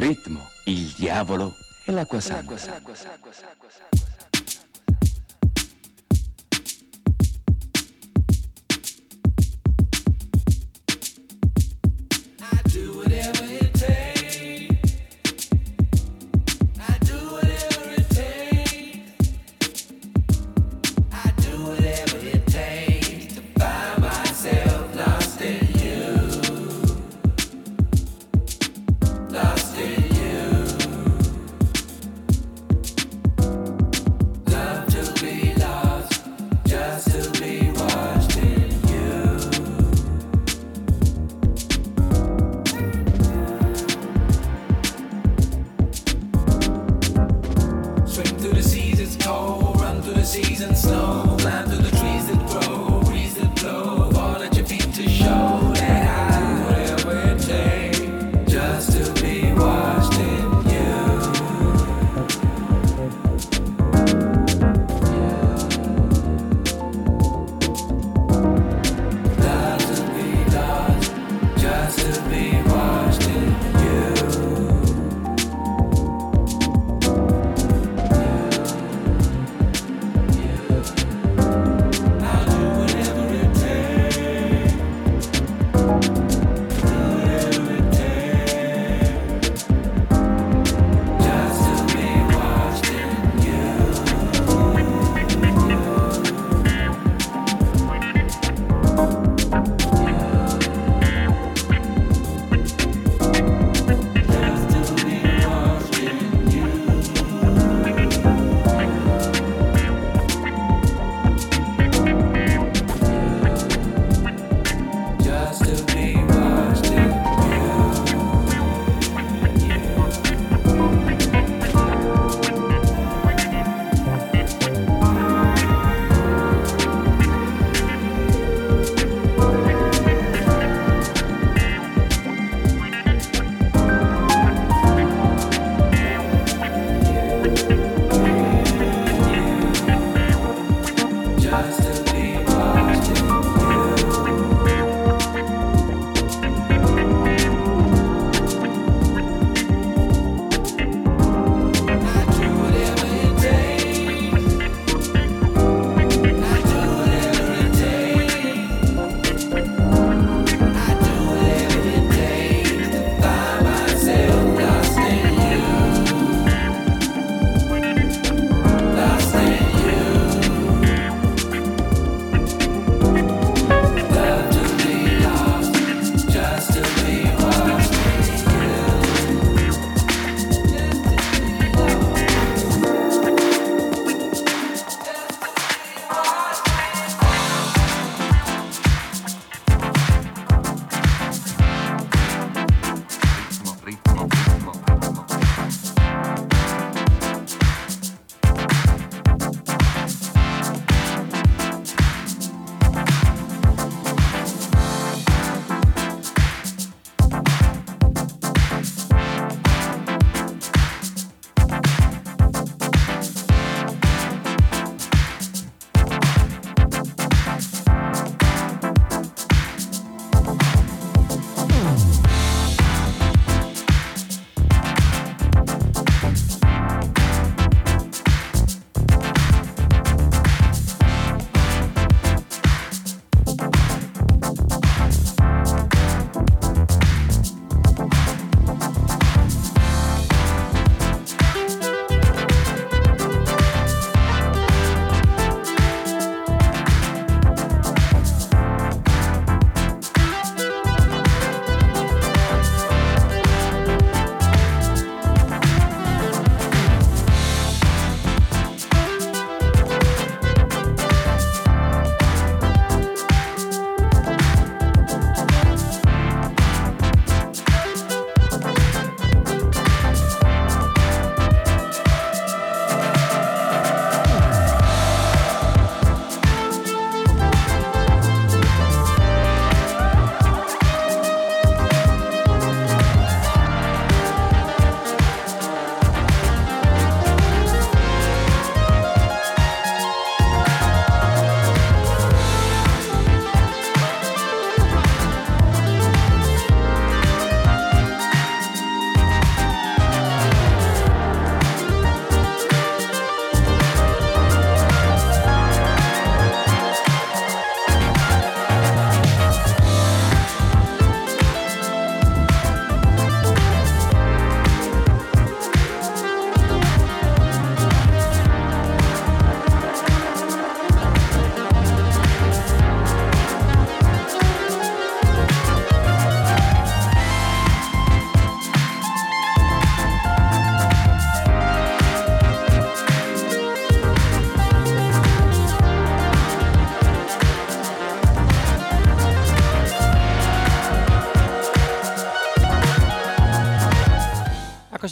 ritmo, il diavolo e l'acqua santa. L'acqua santa. do whatever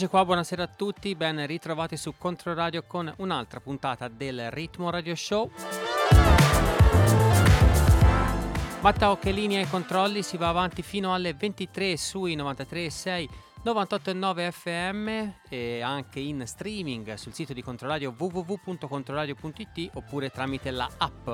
qua, buonasera a tutti, ben ritrovati su Controradio con un'altra puntata del Ritmo Radio Show. Matteo Chelini ai controlli, si va avanti fino alle 23 sui 93.6 98.9 FM e anche in streaming sul sito di Controradio www.controradio.it oppure tramite la app.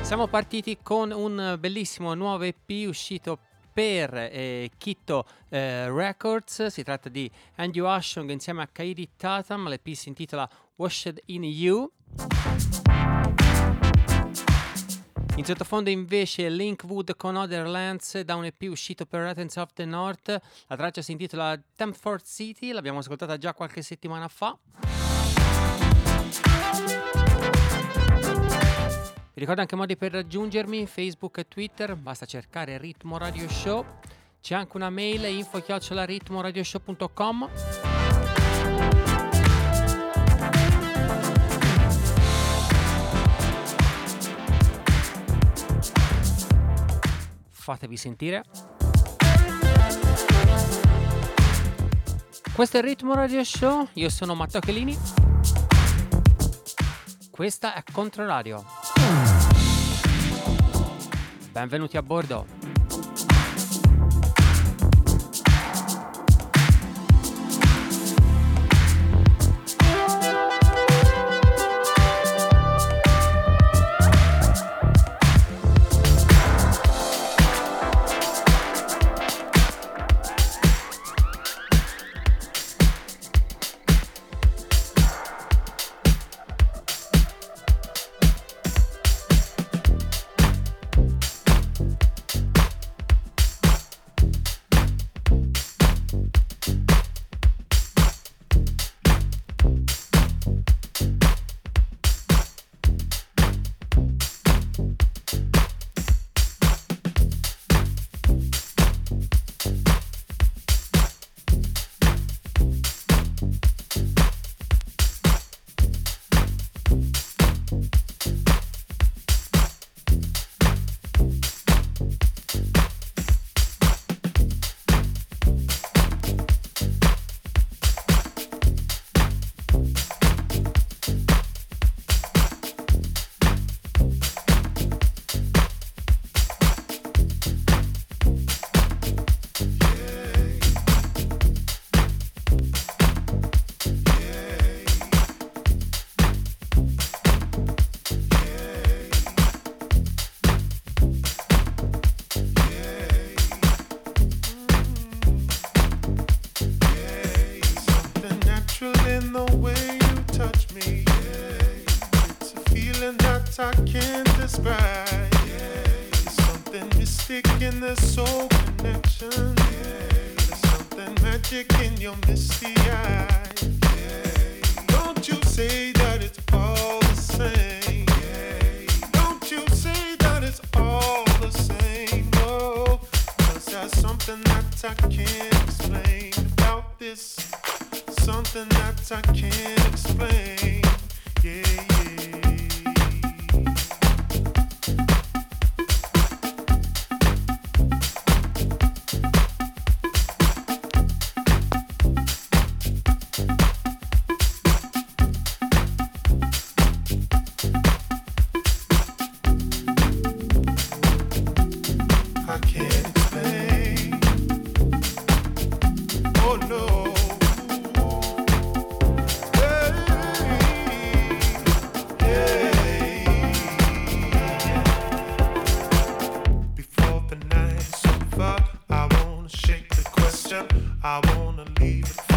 Siamo partiti con un bellissimo nuovo EP uscito per eh, Kitto eh, Records, si tratta di Andrew Ashong insieme a Kaidi Tatam, l'EP si intitola Washed in You. In sottofondo invece Linkwood con Otherlands da un EP uscito per Ratens of the North, la traccia si intitola Temford City, l'abbiamo ascoltata già qualche settimana fa. Vi ricordo anche modi per raggiungermi, Facebook e Twitter, basta cercare Ritmo Radio Show. C'è anche una mail info-ritmoradioshow.com fatevi sentire. Questo è il Ritmo Radio Show, io sono Matteo Chelini. Questa è Controradio. Benvenuti a bordo. magic in soul connection. There's something magic in your misty eyes. I wanna shake the question. I wanna leave it.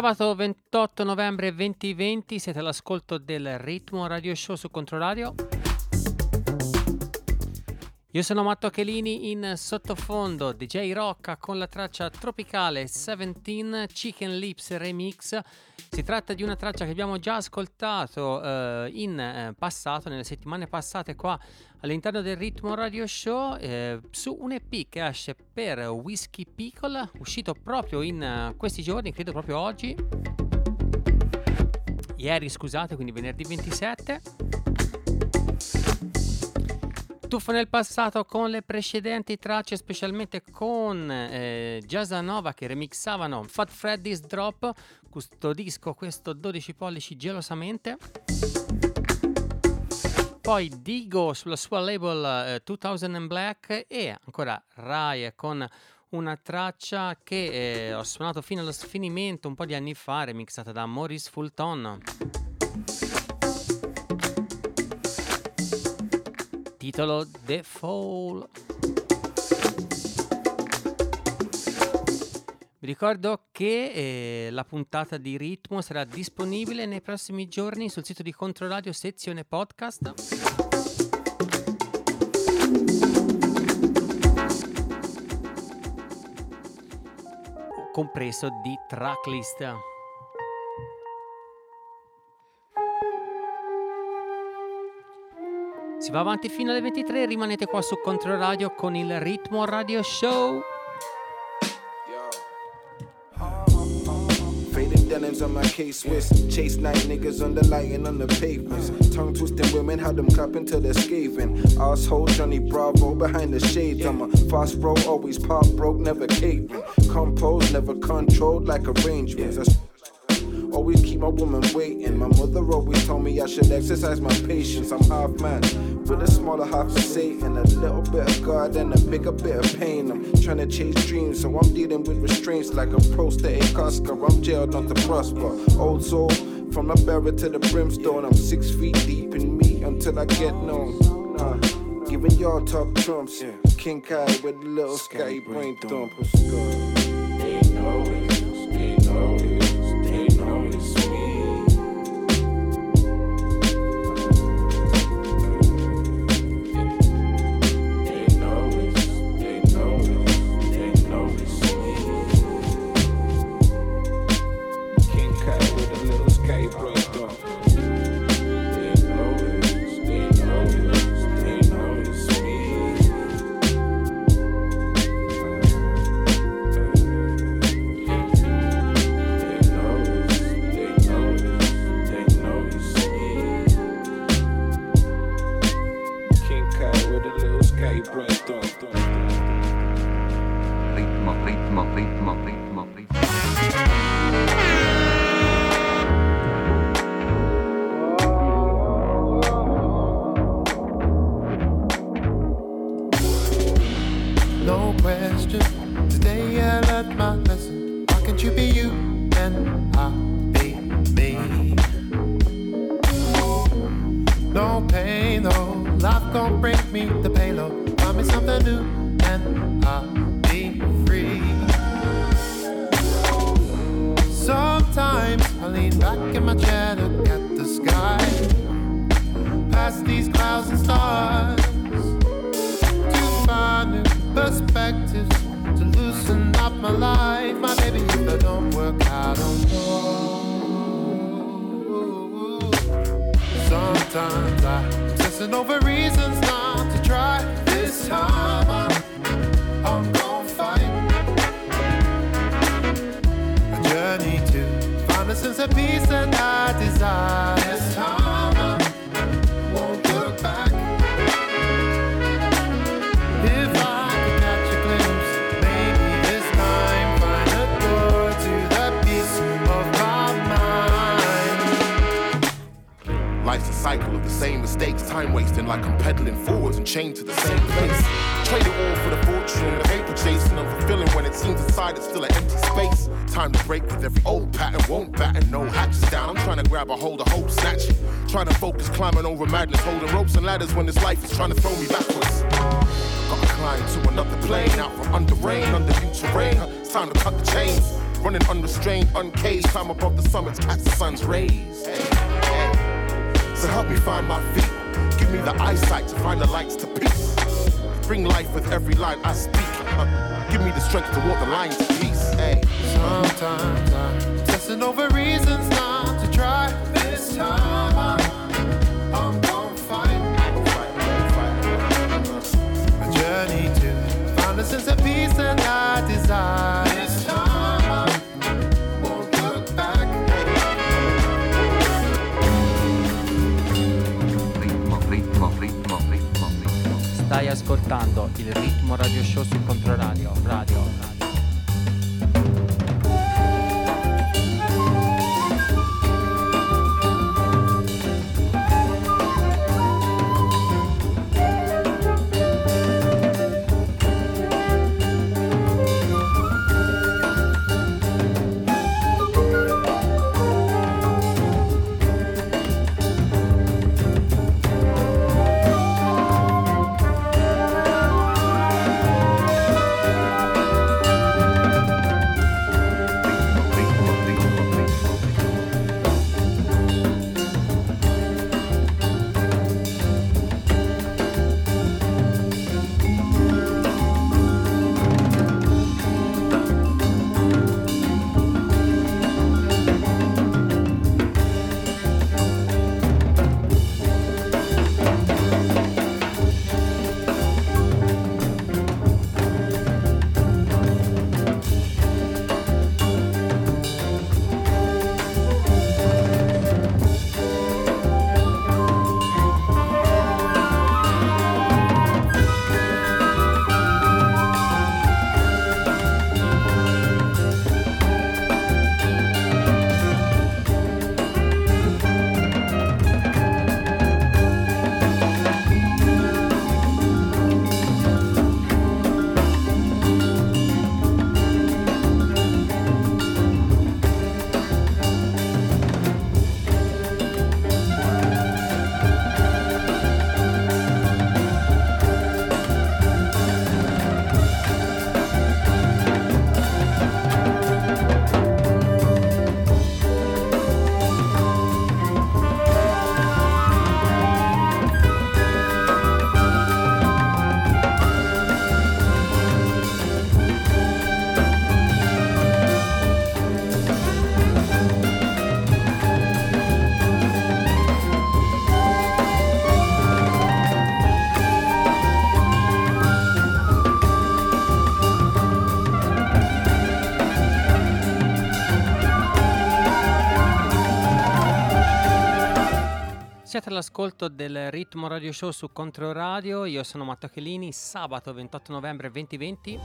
Sabato 28 novembre 2020 siete all'ascolto del Ritmo Radio Show su Controradio. Io sono Matto Chelini in sottofondo DJ Rocca con la traccia tropicale 17 Chicken Lips Remix. Si tratta di una traccia che abbiamo già ascoltato eh, in eh, passato, nelle settimane passate qua all'interno del Ritmo Radio Show eh, su un EP che esce per Whiskey Pickle, uscito proprio in uh, questi giorni, credo proprio oggi. Ieri, scusate, quindi venerdì 27. Tuffo nel passato con le precedenti tracce, specialmente con eh, Jazzanova che remixavano Fat Freddy's Drop, questo disco, questo 12 pollici gelosamente poi Digo sulla sua label eh, 2000 Black e ancora Rai con una traccia che eh, ho suonato fino allo sfinimento un po' di anni fa, remixata da Maurice Fulton. Titolo The Fall. Vi ricordo che eh, la puntata di Ritmo sarà disponibile nei prossimi giorni sul sito di Controradio sezione podcast. compreso di tracklist. Si va avanti fino alle 23, rimanete qua su Controradio con il Ritmo Radio Show. denims on my case Swiss. Chase night niggas on the lighting on the pavements. Tongue twisting women, had them clapping till they're scaving. Asshole Johnny Bravo behind the shades. I'm a fast bro, always pop broke, never caving. Composed, never controlled like arrangements. That's Always keep my woman waiting. My mother always told me I should exercise my patience. I'm half man with a smaller half of Satan, a little bit of God and a bigger bit of pain. I'm trying to chase dreams, so I'm dealing with restraints like a prostate Oscar. I'm jailed not to prosper. Old soul, from the barrel to the brimstone. I'm six feet deep in me until I get known. Nah, giving y'all top trumps. King Kai with a little sky brain thump. They know stressing over reasons not to try this time. I'm, I'm gonna fight a journey to find a sense of peace and. mistakes, time wasting like I'm peddling forwards and chained to the same place. Trade it all for the fortune, the paper chasing, unfulfilling when it seems inside it's still an empty space. Time to break with every old pattern, won't batten, no hatches down. I'm trying to grab a hold of hope, snatch it. Trying to focus, climbing over madness, holding ropes and ladders when this life is trying to throw me backwards. Gotta climb to another plane, out from under rain, under new terrain. It's time to cut the chains, running unrestrained, uncaged. Climb above the summits, catch the sun's rays. Hey to help me find my feet. Give me the eyesight to find the lights to peace. Bring life with every line I speak. Uh, give me the strength to walk the line to peace. Hey. Sometimes I'm testing over reasons not to try. This time I'm, I'm gonna fight. A journey to find a sense of peace that I desire. ascoltando il ritmo radio show su Controradio, radio. All'ascolto del Ritmo Radio Show su Controradio, io sono Matteo Chelini, sabato 28 novembre 2020.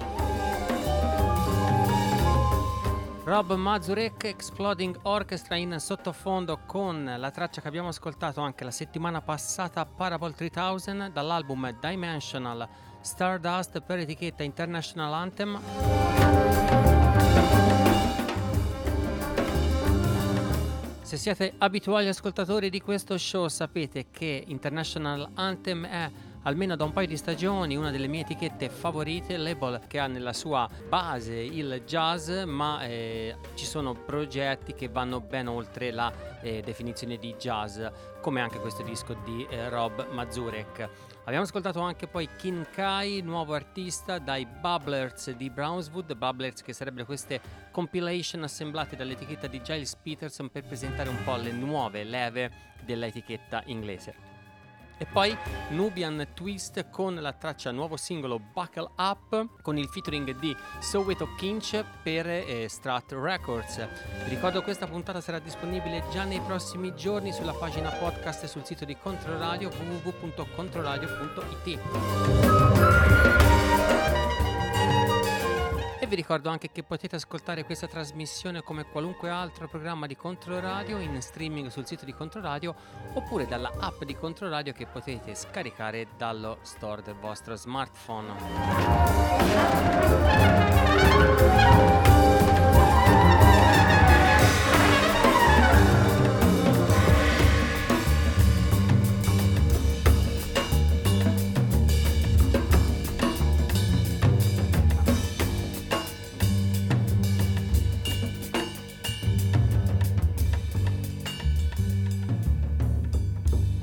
Rob Mazurek, Exploding Orchestra in sottofondo con la traccia che abbiamo ascoltato anche la settimana passata, Parable 3000, dall'album Dimensional Stardust per etichetta International Anthem. Se siete abituali ascoltatori di questo show sapete che International Anthem è almeno da un paio di stagioni una delle mie etichette favorite, label che ha nella sua base il jazz, ma eh, ci sono progetti che vanno ben oltre la eh, definizione di jazz, come anche questo disco di eh, Rob Mazurek. Abbiamo ascoltato anche poi Kin Kai, nuovo artista dai Bubblers di Brownswood, Bubblers che sarebbero queste compilation assemblate dall'etichetta di Giles Peterson per presentare un po' le nuove leve dell'etichetta inglese. E poi Nubian Twist con la traccia nuovo singolo Buckle Up con il featuring di Soweto Kinch per eh, Strat Records. Vi ricordo questa puntata sarà disponibile già nei prossimi giorni sulla pagina podcast e sul sito di Controradio www.controradio.it. E vi ricordo anche che potete ascoltare questa trasmissione come qualunque altro programma di Controradio in streaming sul sito di Controradio oppure dalla app di Controradio che potete scaricare dallo store del vostro smartphone.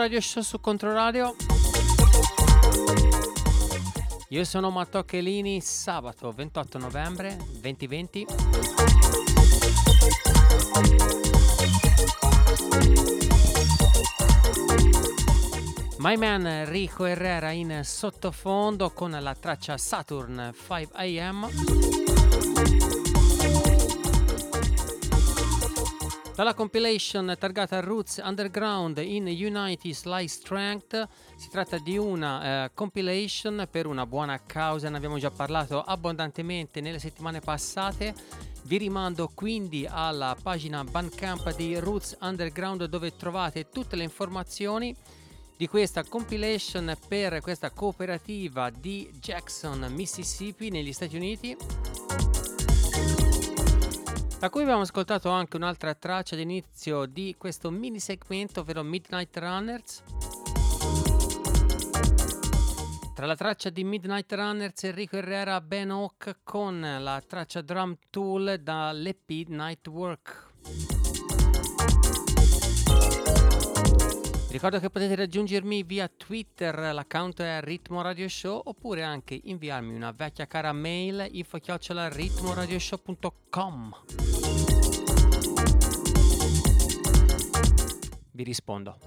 Radio Show su Controradio. Io sono Matteo Chelini, sabato 28 novembre 2020. My Man Rico Herrera in sottofondo con la traccia Saturn 5 Dalla compilation targata Roots Underground in Unity Sly Strength si tratta di una eh, compilation per una buona causa, ne abbiamo già parlato abbondantemente nelle settimane passate. Vi rimando quindi alla pagina Bandcamp di Roots Underground dove trovate tutte le informazioni di questa compilation per questa cooperativa di Jackson, Mississippi negli Stati Uniti. Da cui abbiamo ascoltato anche un'altra traccia d'inizio di questo mini segmento, ovvero Midnight Runners. Tra la traccia di Midnight Runners Enrico Herrera Ben Hawk con la traccia Drum Tool dall'EP Night Work. Ricordo che potete raggiungermi via Twitter, l'account è Ritmo Radio Show, oppure anche inviarmi una vecchia cara mail info-ritmoradioshow.com. Vi rispondo.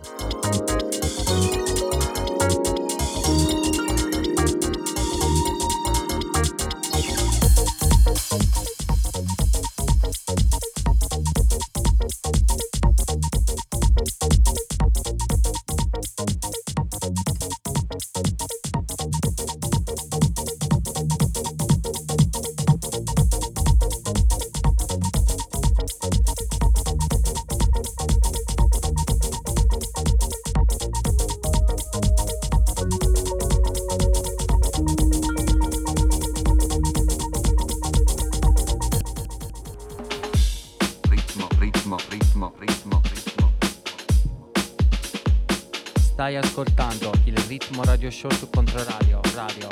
Stai ascoltando il ritmo radio show su Controradio. Radio,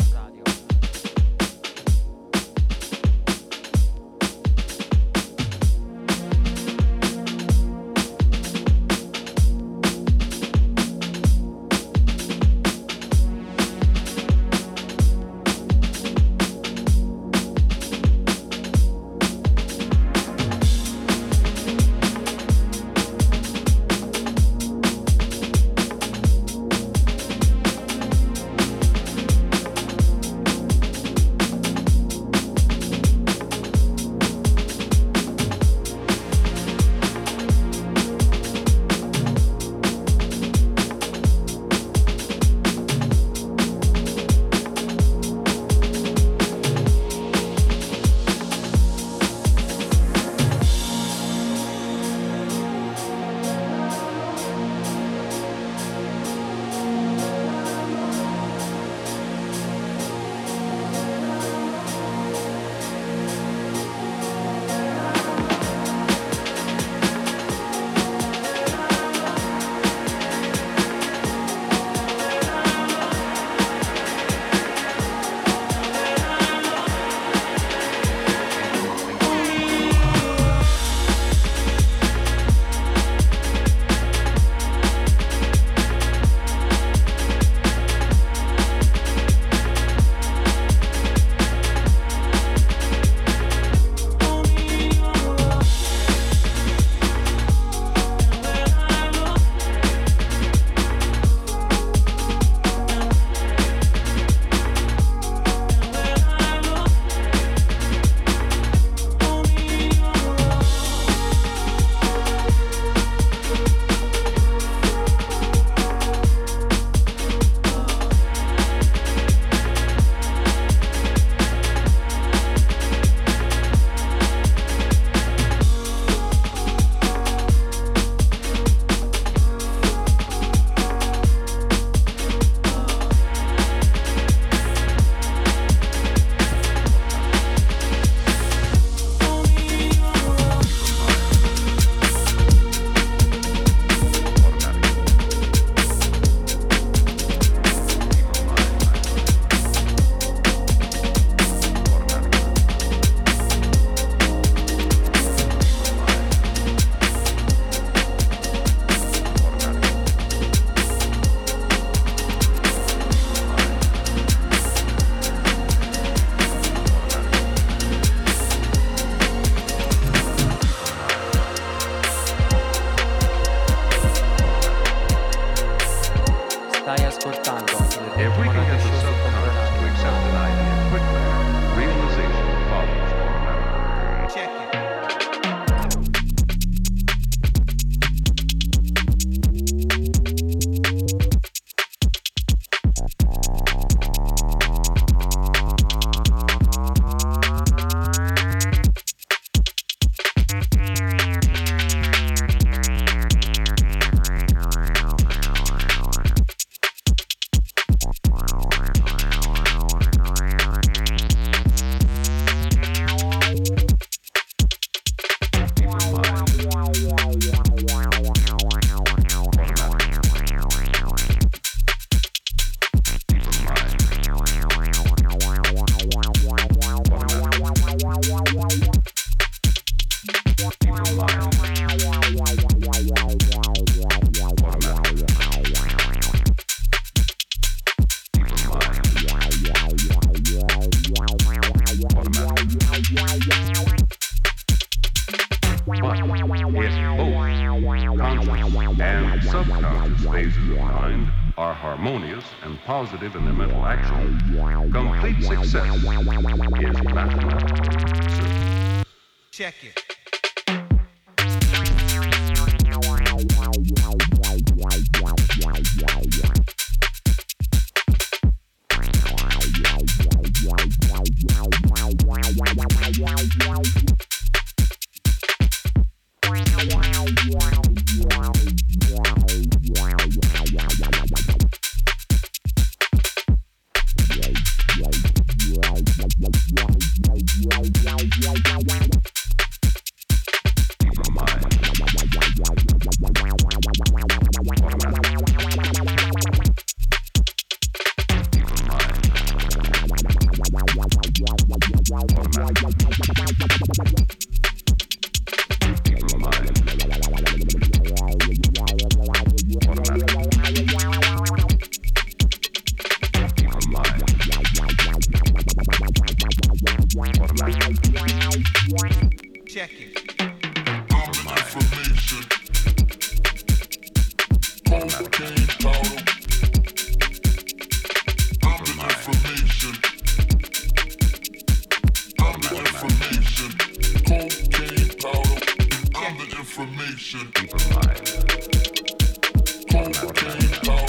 Check it. Information. Cocaine powder. I'm the information. Cocaine powder.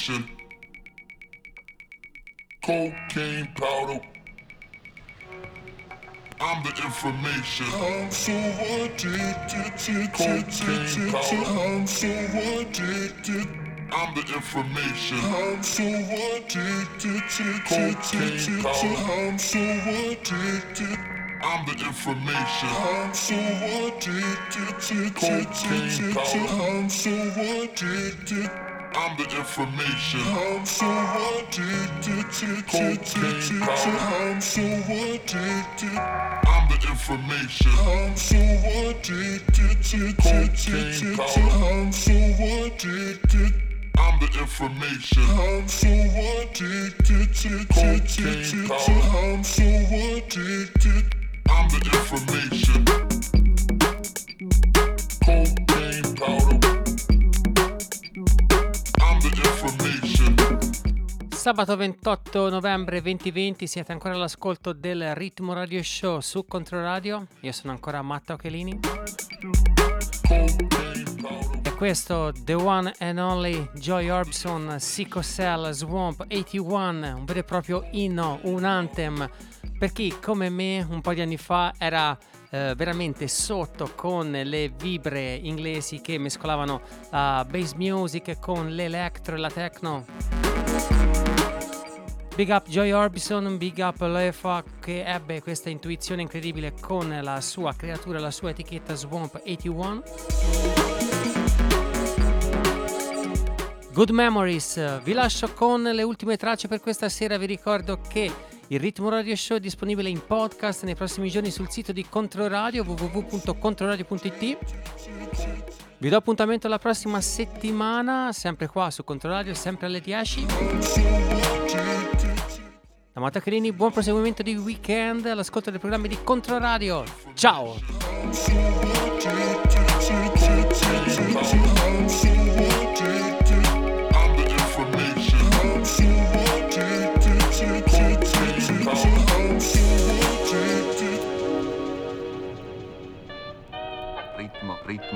Information. Cocaine powder. I'm the information. I'm so addicted to cocaine powder. I'm so addicted. I'm the information. I'm so addicted to cocaine powder. I'm so addicted. I'm the information. I'm so addicted to cocaine powder. I'm so addicted. I'm the information. I'm so addicted to cocaine powder. I'm so addicted. I'm the information. I'm so addicted to cocaine powder. I'm so addicted. I'm the information. I'm so addicted to cocaine powder. I'm so addicted. I'm the information. Sabato 28 novembre 2020 siete ancora all'ascolto del Ritmo Radio Show su Controradio. Io sono ancora Matteo Chelini e questo The One and Only Joy Orbison Sickle Cell Swamp 81, un vero e proprio inno, un anthem per chi come me un po' di anni fa era eh, veramente sotto con le vibre inglesi che mescolavano la bass music con l'electro e la techno. Big up Joy Orbison, big up Lefa che ebbe questa intuizione incredibile con la sua creatura, la sua etichetta Swamp 81. Good Memories, vi lascio con le ultime tracce per questa sera, vi ricordo che il Ritmo Radio Show è disponibile in podcast nei prossimi giorni sul sito di Controradio www.controradio.it Vi do appuntamento la prossima settimana, sempre qua su Controradio, sempre alle 10. Da Matteo Carini, buon proseguimento di weekend all'ascolto dei programmi di Controradio. Ciao!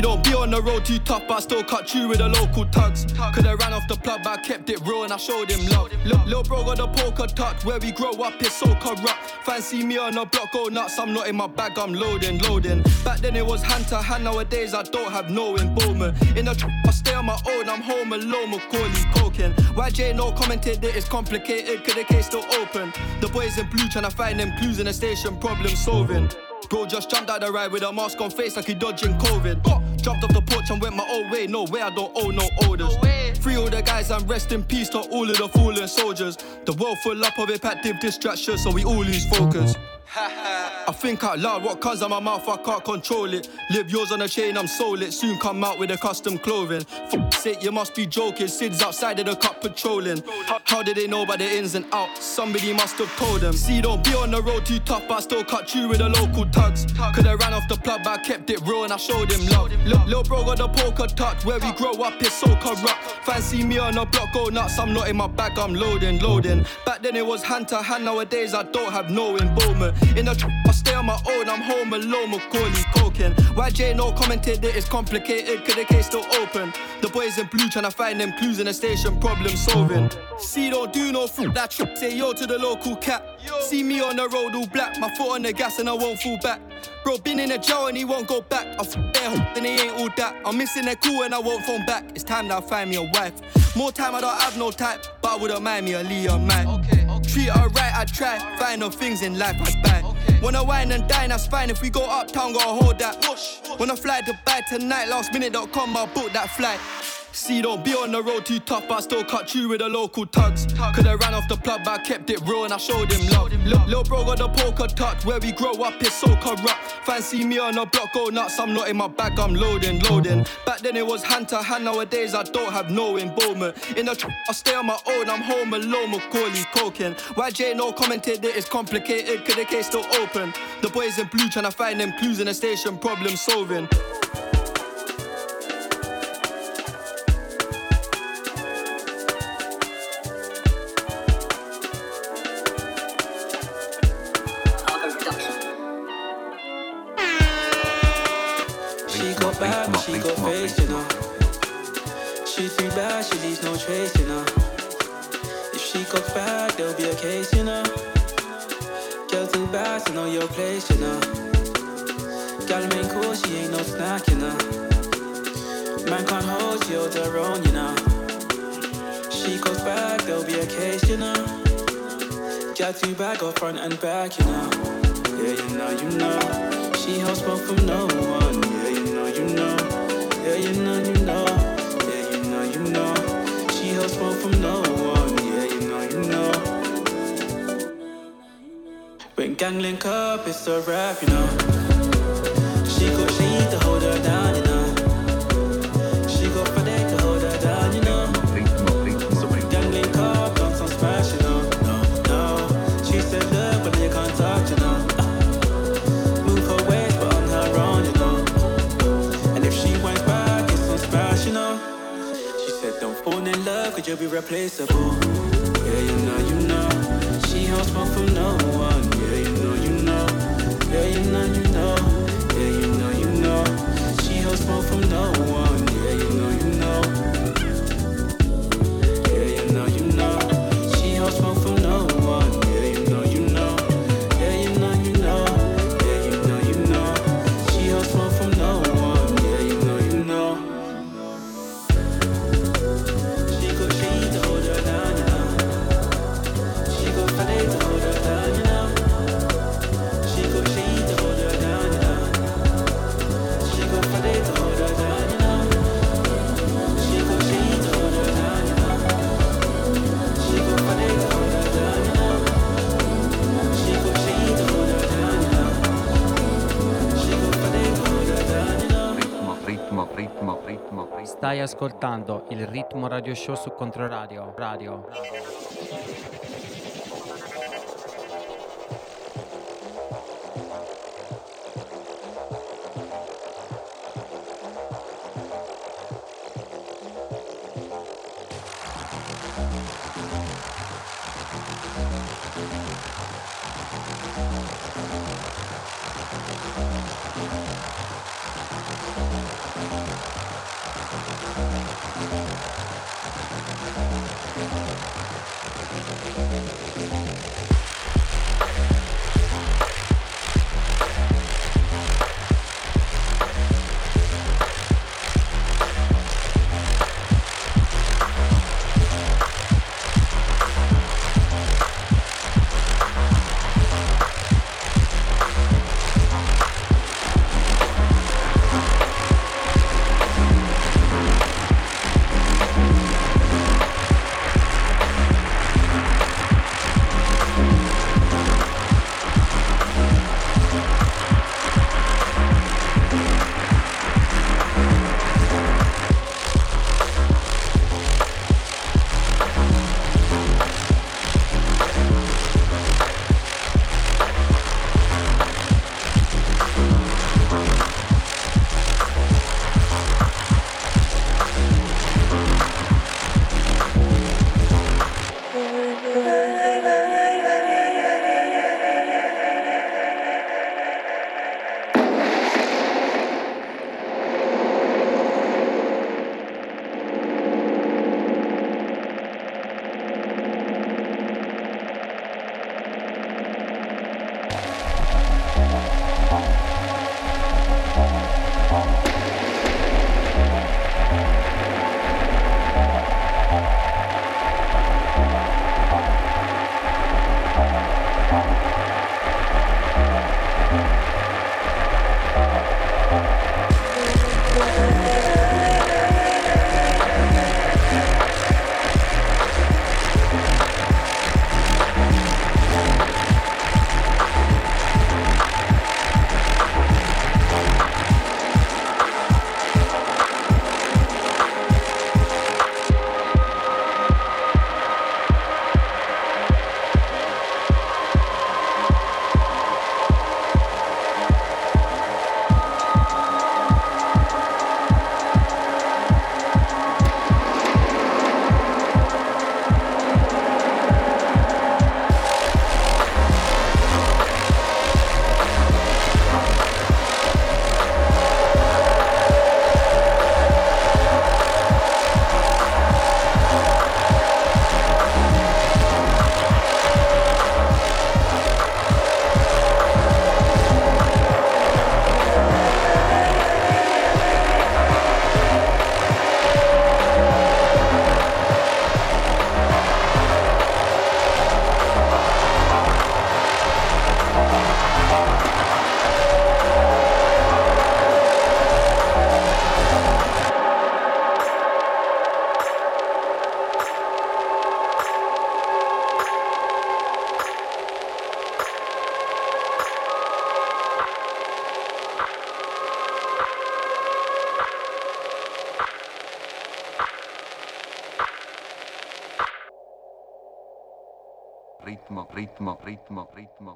Don't be on the road too tough, but I still cut you with the local tugs. Could I ran off the plug, but I kept it real and I showed him love. Lil, Lil bro got the poker tucked, where we grow up is so corrupt. Fancy me on the block, go nuts, I'm not in my bag, I'm loading, loading. Back then it was hand to hand, nowadays I don't have no involvement. In the tr- I stay on my own, I'm home alone, Macaulay coking. YJ no commented that it's complicated, could the case still open? The boys in blue trying to find them clues in the station, problem solving. Bro just jumped out the ride with a mask on face like he dodging COVID. Jumped off the porch and went my own way. No way, I don't owe no orders. Free all the guys and rest in peace to all of the fallen soldiers. The world full up of impactive distractions, so we all lose focus. I think out loud, what comes out my mouth, I can't control it. Live yours on a chain, I'm sold it. Soon come out with a custom clothing. For sake, you must be joking. Sid's outside of the cup patrolling. How did they know about the ins and outs? Somebody must have told them. See, don't be on the road too tough, I still cut you with the local tugs. Could I ran off the plug, but I kept it real and I showed him love. Lil, Lil bro got the poker tucked, where we grow up is so corrupt. Fancy me on the block, go nuts, I'm not in my bag, I'm loading, loading. Back then it was hand to hand, nowadays I don't have no involvement. In the tr- I stay on my own, I'm home alone, Macaulay coking. YJ no commented that it's complicated, could the case still open? The boys in blue trying to find them clues in the station, problem solving. See, don't do no fruit, that trip, say yo to the local cat. See me on the road all black, my foot on the gas and I won't fall back. Bro, been in a jail and he won't go back. I f their hook and he ain't all that. I'm missing their cool and I won't phone back. It's time that I find me a wife. More time, I don't have no type, but I wouldn't mind me a Leah man. Treat her right, I try. Find no things in life I buy. Wanna wine and dine, that's fine. If we go uptown, gotta hold that. Wanna fly Dubai tonight, lastminute.com, I'll book that flight. See, don't be on the road too tough, but I still cut you with the local tugs. Could I ran off the plug, but I kept it real and I showed him love. Lil, Lil bro got the poker tucked, where we grow up is so corrupt. Fancy me on a block, go nuts, I'm not in my bag, I'm loading, loading. Back then it was hand to hand, nowadays I don't have no involvement. In the tr- I stay on my own, I'm home alone, Macaulay coking. YJ no commented that it's complicated, could the case still open? The boys in blue trying to find them clues in the station, problem solving. Trace, you know. If she goes back, there'll be a case, you know. Girl too bad to know your place, you know. Girl ain't cool, she ain't no snack, you know. Man can't hold, she holds her own, you know. She goes back, there'll be a case, you know. Girl too bad, go front and back, you know. Yeah, you know, you know. She holds smoke from no one. Yeah, you know, you know. Yeah, you know, you know. Holds from no one. Yeah, you know, you know. When gang link up, it's a rap, you know. Cause you'll be replaceable. Yeah, you know, you know. She holds smoke from no one. Yeah, you know, you know. Yeah, you know, you know. Yeah, you know, you know. She holds smoke from no one. Stai ascoltando il ritmo radio show su Controradio. Radio. Ritmo, ritmo,